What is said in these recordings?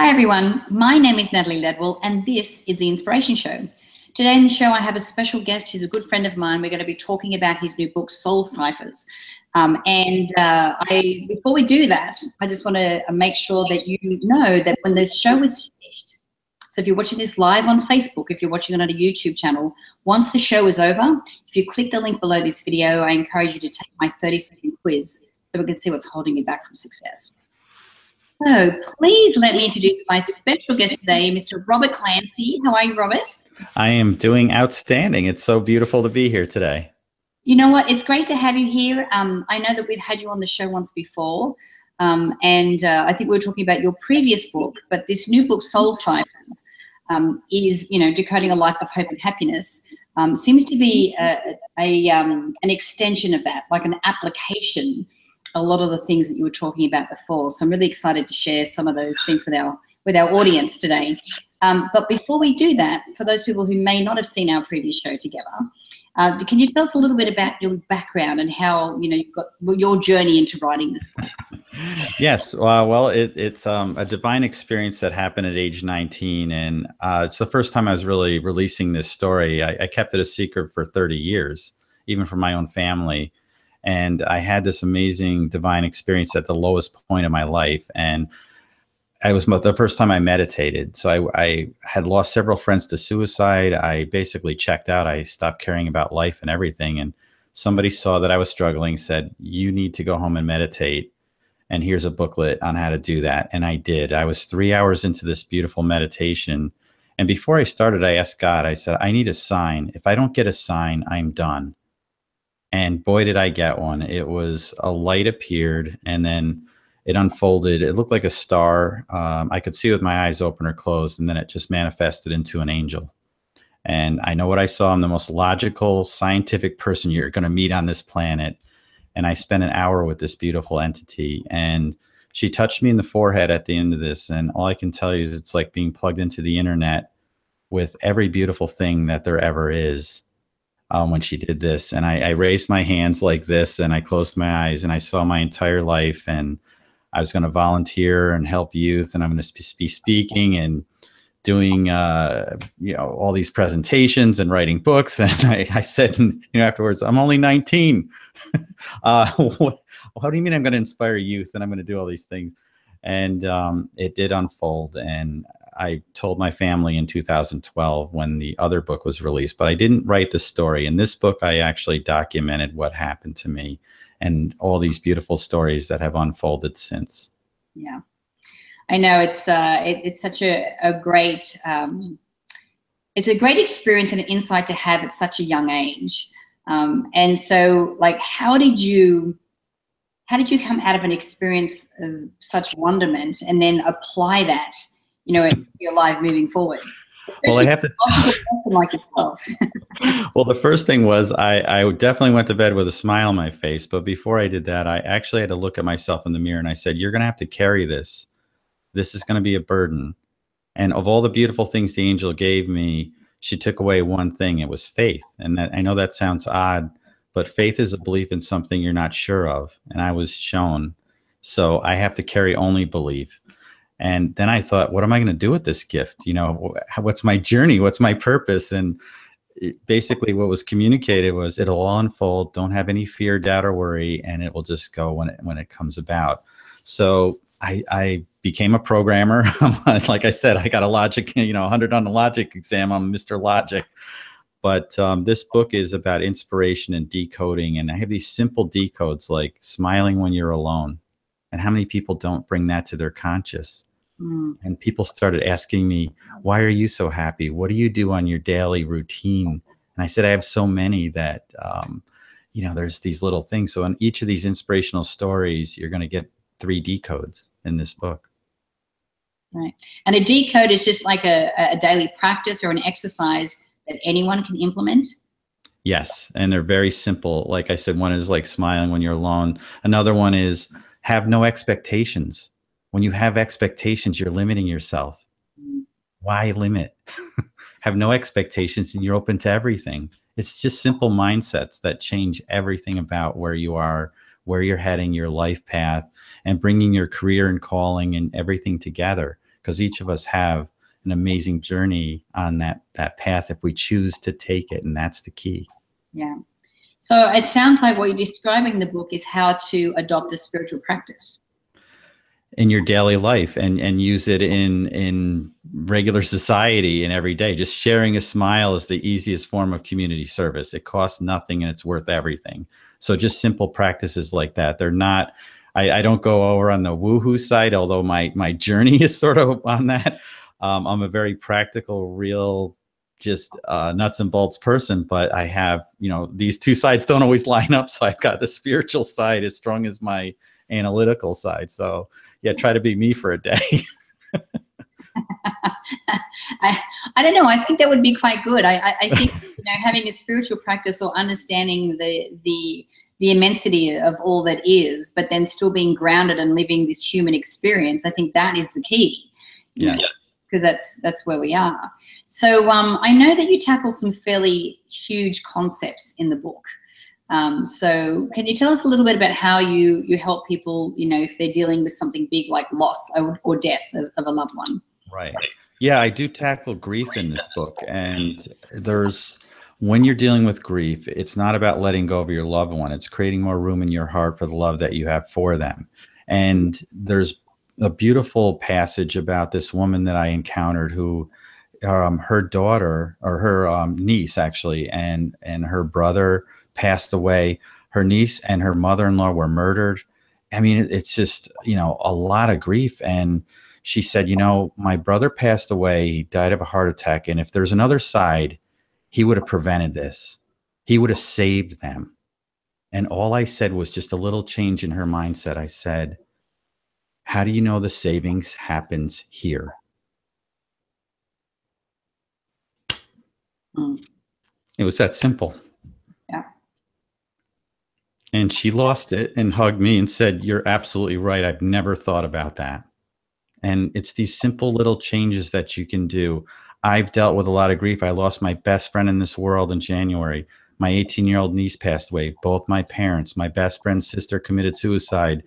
Hi, everyone. My name is Natalie Ledwell, and this is The Inspiration Show. Today in the show, I have a special guest who's a good friend of mine. We're going to be talking about his new book, Soul Ciphers. Um, and uh, I, before we do that, I just want to make sure that you know that when the show is finished, so if you're watching this live on Facebook, if you're watching it on a YouTube channel, once the show is over, if you click the link below this video, I encourage you to take my 30 second quiz so we can see what's holding you back from success. So please let me introduce my special guest today, Mr. Robert Clancy. How are you, Robert? I am doing outstanding. It's so beautiful to be here today. You know what? It's great to have you here. Um, I know that we've had you on the show once before, um, and uh, I think we were talking about your previous book, but this new book, Soul Ciphers, um, is you know decoding a life of hope and happiness. Um, seems to be a, a um, an extension of that, like an application a lot of the things that you were talking about before. So I'm really excited to share some of those things with our with our audience today. Um, but before we do that, for those people who may not have seen our previous show together, uh, can you tell us a little bit about your background and how you know you've got your journey into writing this book? yes, uh, well, it, it's um, a divine experience that happened at age 19, and uh, it's the first time I was really releasing this story. I, I kept it a secret for 30 years, even from my own family and I had this amazing divine experience at the lowest point of my life. And I was the first time I meditated. So I, I, had lost several friends to suicide. I basically checked out. I stopped caring about life and everything. And somebody saw that I was struggling, said, You need to go home and meditate. And here's a booklet on how to do that. And I did. I was three hours into this beautiful meditation. And before I started, I asked God, I said, I need a sign. If I don't get a sign, I'm done and boy did i get one. It was a light appeared and then it unfolded. It looked like a star. Um, i could see with my eyes open or closed and then it just manifested into an angel. And i know what i saw. I'm the most logical scientific person you're going to meet on this planet. And i spent an hour with this beautiful entity and she touched me in the forehead at the end of this. And all i can tell you is it's like being plugged into the internet with every beautiful thing that there ever is um, when she did this. And I, I, raised my hands like this and I closed my eyes and I saw my entire life. And I was going to volunteer and help youth. And I'm going to be speaking and doing, uh, you know, all these presentations and writing books. And I, I said, you know, afterwards, I'm only 19. uh, what, how do you mean I'm going to inspire youth and I'm going to do all these things? And um, it did unfold. And I told my family in 2012 when the other book was released, but I didn't write the story. In this book, I actually documented what happened to me and all these beautiful stories that have unfolded since. Yeah, I know it's uh, it, it's such a, a great um, it's a great experience and an insight to have at such a young age. Um, and so, like, how did you how did you come out of an experience of such wonderment and then apply that? You know, your life moving forward. Especially well, I have to like well, the first thing was I, I definitely went to bed with a smile on my face. But before I did that, I actually had to look at myself in the mirror and I said, You're going to have to carry this. This is going to be a burden. And of all the beautiful things the angel gave me, she took away one thing. It was faith. And that, I know that sounds odd, but faith is a belief in something you're not sure of. And I was shown. So I have to carry only belief. And then I thought, what am I going to do with this gift? You know, what's my journey? What's my purpose? And basically, what was communicated was it'll all unfold. Don't have any fear, doubt, or worry, and it will just go when it when it comes about. So I, I became a programmer. like I said, I got a logic, you know, 100 on the logic exam. I'm Mr. Logic. But um, this book is about inspiration and decoding. And I have these simple decodes like smiling when you're alone. And how many people don't bring that to their conscious? Mm. And people started asking me, Why are you so happy? What do you do on your daily routine? And I said, I have so many that, um, you know, there's these little things. So, in each of these inspirational stories, you're going to get three decodes in this book. Right. And a decode is just like a, a daily practice or an exercise that anyone can implement. Yes. And they're very simple. Like I said, one is like smiling when you're alone, another one is have no expectations when you have expectations, you're limiting yourself. Mm. Why limit? have no expectations and you're open to everything. It's just simple mindsets that change everything about where you are, where you're heading, your life path, and bringing your career and calling and everything together. because each of us have an amazing journey on that that path if we choose to take it and that's the key yeah so it sounds like what you're describing in the book is how to adopt a spiritual practice in your daily life and and use it in in regular society and every day. Just sharing a smile is the easiest form of community service. It costs nothing and it's worth everything. So just simple practices like that. They're not i, I don't go over on the woohoo side although my my journey is sort of on that. Um, i'm a very practical real just uh, nuts and bolts person but i have you know these two sides don't always line up. So i've got the spiritual side as strong as my analytical side so yeah, try to be me for a day. I, I don't know. I think that would be quite good. I, I, I think you know having a spiritual practice or understanding the the the immensity of all that is, but then still being grounded and living this human experience. I think that is the key. Yeah. Because that's that's where we are. So um, I know that you tackle some fairly huge concepts in the book. Um, so can you tell us a little bit about how you you help people, you know, if they're dealing with something big like loss or, or death of, of a loved one? Right. Yeah, I do tackle grief in this book, and there's when you're dealing with grief, it's not about letting go of your loved one. It's creating more room in your heart for the love that you have for them. And there's a beautiful passage about this woman that I encountered who um, her daughter or her um, niece actually and and her brother passed away. Her niece and her mother-in-law were murdered. I mean, it's just, you know, a lot of grief. And she said, you know, my brother passed away. He died of a heart attack. And if there's another side, he would have prevented this. He would have saved them. And all I said was just a little change in her mindset. I said, How do you know the savings happens here? Mm. It was that simple. And she lost it and hugged me and said, You're absolutely right. I've never thought about that. And it's these simple little changes that you can do. I've dealt with a lot of grief. I lost my best friend in this world in January. My 18 year old niece passed away. Both my parents, my best friend's sister committed suicide.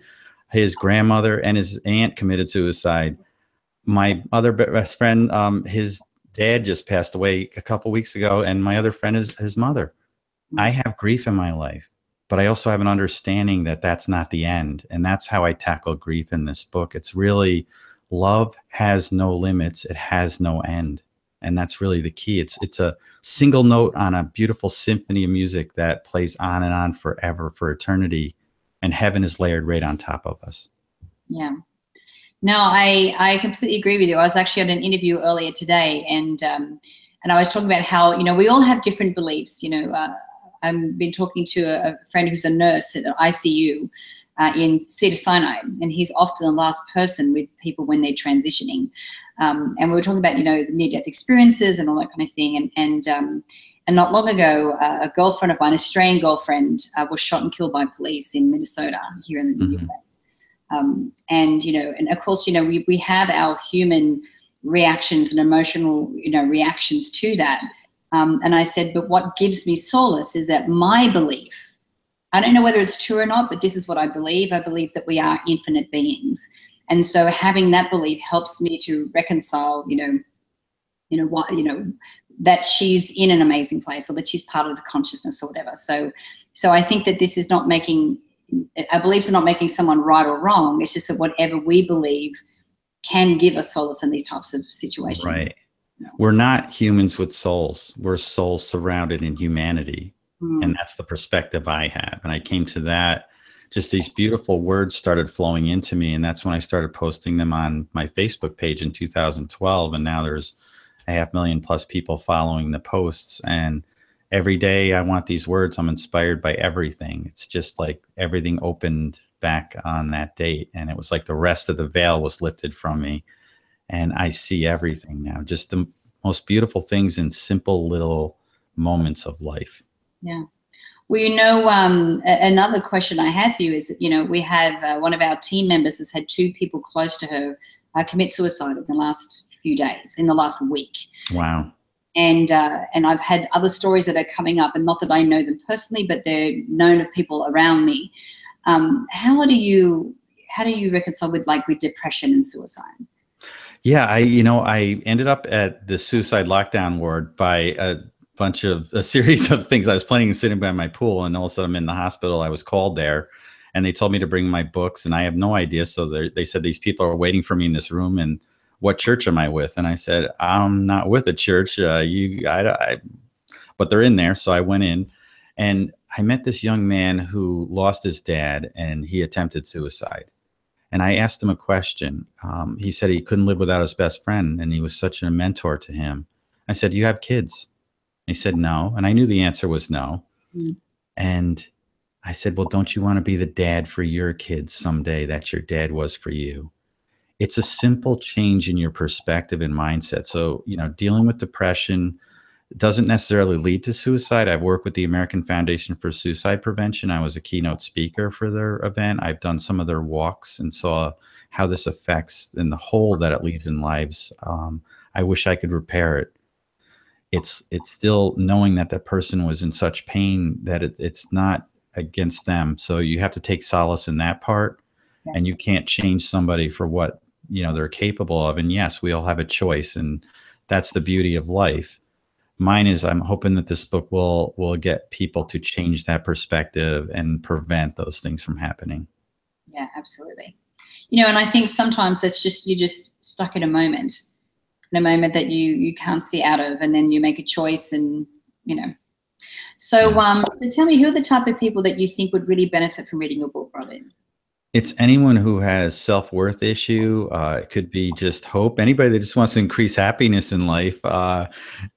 His grandmother and his aunt committed suicide. My other best friend, um, his dad just passed away a couple weeks ago, and my other friend is his mother. I have grief in my life but I also have an understanding that that's not the end. And that's how I tackle grief in this book. It's really love has no limits, it has no end. And that's really the key. It's it's a single note on a beautiful symphony of music that plays on and on forever for eternity. And heaven is layered right on top of us. Yeah. No, I I completely agree with you. I was actually on an interview earlier today, and um, and I was talking about how you know we all have different beliefs. You know, uh, I've been talking to a, friend who's a nurse at an ICU uh, in Cedar Sinai, and he's often the last person with people when they're transitioning. Um, and we were talking about, you know, the near-death experiences and all that kind of thing. And and um, and not long ago, uh, a girlfriend of mine, an Australian girlfriend, uh, was shot and killed by police in Minnesota here in the mm-hmm. US. Um, and you know, and of course, you know, we we have our human reactions and emotional, you know, reactions to that. Um, and I said, but what gives me solace is that my belief, I don't know whether it's true or not, but this is what I believe. I believe that we are infinite beings. And so having that belief helps me to reconcile, you know, you know what, you know, that she's in an amazing place or that she's part of the consciousness or whatever. So, so I think that this is not making, our beliefs are not making someone right or wrong. It's just that whatever we believe can give us solace in these types of situations. Right. We're not humans with souls. We're souls surrounded in humanity. Mm. And that's the perspective I have. And I came to that. Just these beautiful words started flowing into me. And that's when I started posting them on my Facebook page in 2012. And now there's a half million plus people following the posts. And every day I want these words. I'm inspired by everything. It's just like everything opened back on that date. And it was like the rest of the veil was lifted from me and I see everything now. Just the most beautiful things in simple little moments of life. Yeah. Well, you know, um, another question I have for you is, you know, we have uh, one of our team members has had two people close to her uh, commit suicide in the last few days, in the last week. Wow. And uh, and I've had other stories that are coming up, and not that I know them personally, but they're known of people around me. Um, how do you how do you reconcile with like with depression and suicide? Yeah, I you know I ended up at the suicide lockdown ward by a bunch of a series of things. I was planning sitting by my pool, and all of a sudden I'm in the hospital. I was called there, and they told me to bring my books, and I have no idea. So they said these people are waiting for me in this room, and what church am I with? And I said I'm not with a church. Uh, you, I, I, but they're in there. So I went in, and I met this young man who lost his dad, and he attempted suicide and I asked him a question. Um, he said he couldn't live without his best friend, and he was such a mentor to him. I said, "You have kids?" he said, "No," and I knew the answer was no. Mm. And I said, "Well, don't you want to be the dad for your kids someday that your dad was for you?" It's a simple change in your perspective and mindset. So, you know, dealing with depression, doesn't necessarily lead to suicide. I've worked with the American Foundation for Suicide Prevention. I was a keynote speaker for their event. I've done some of their walks and saw how this affects and the hole that it leaves in lives. Um, I wish I could repair it. It's it's still knowing that that person was in such pain that it, it's not against them. So you have to take solace in that part, yeah. and you can't change somebody for what you know they're capable of. And yes, we all have a choice, and that's the beauty of life mine is i'm hoping that this book will will get people to change that perspective and prevent those things from happening. Yeah absolutely. You know and i think sometimes that's just you're just stuck in a moment in a moment that you you can't see out of and then you make a choice and you know. So um so tell me who are the type of people that you think would really benefit from reading your book Robert it's anyone who has self-worth issue uh, it could be just hope anybody that just wants to increase happiness in life uh,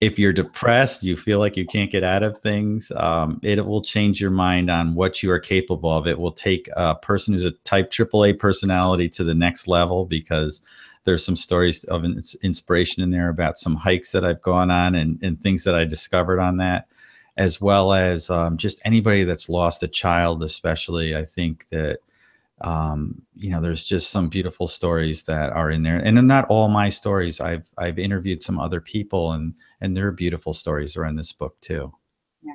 if you're depressed you feel like you can't get out of things um, it will change your mind on what you are capable of. It will take a person who's a type aaa personality to the next level because there's some stories of inspiration in there about some hikes that i've gone on and, and things that i discovered on that as well as um, just anybody that's lost a child especially i think that um, you know, there's just some beautiful stories that are in there, and not all my stories. I've I've interviewed some other people, and and their beautiful stories are in this book too. Yeah,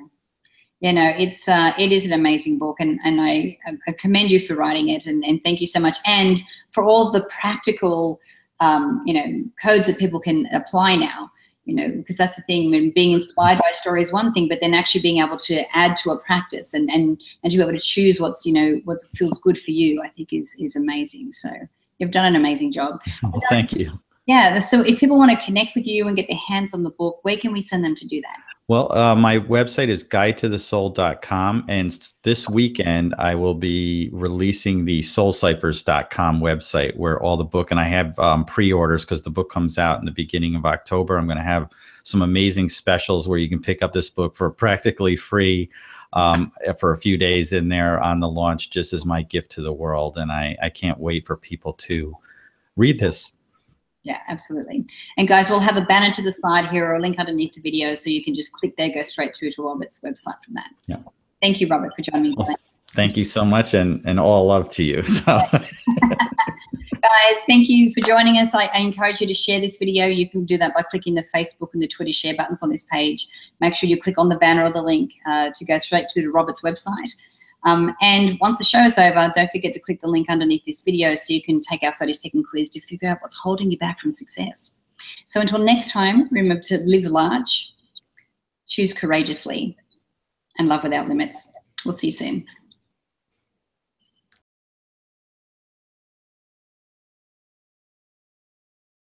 yeah, no, it's uh, it is an amazing book, and and I, I commend you for writing it, and and thank you so much, and for all the practical, um, you know, codes that people can apply now you know, because that's the thing when being inspired by story is one thing, but then actually being able to add to a practice and and and to be able to choose what's you know what feels good for you, I think is is amazing. So you've done an amazing job. Oh, well, um, thank you. Yeah. So if people want to connect with you and get their hands on the book, where can we send them to do that? Well, uh, my website is guide to the guidetothesoul.com. And this weekend, I will be releasing the soulciphers.com website where all the book, and I have um, pre orders because the book comes out in the beginning of October. I'm going to have some amazing specials where you can pick up this book for practically free um, for a few days in there on the launch, just as my gift to the world. And I, I can't wait for people to read this yeah, absolutely. And guys, we'll have a banner to the side here or a link underneath the video so you can just click there, go straight through to Robert's website from that. Yeah. Thank you, Robert, for joining me. Well, thank you so much and, and all love to you. So. guys, thank you for joining us. I, I, encourage you to share this video. You can do that by clicking the Facebook and the Twitter share buttons on this page. Make sure you click on the banner or the link uh, to go straight to Robert's website. Um, and once the show is over, don't forget to click the link underneath this video so you can take our 30 second quiz to figure out what's holding you back from success. So until next time, remember to live large, choose courageously, and love without limits. We'll see you soon.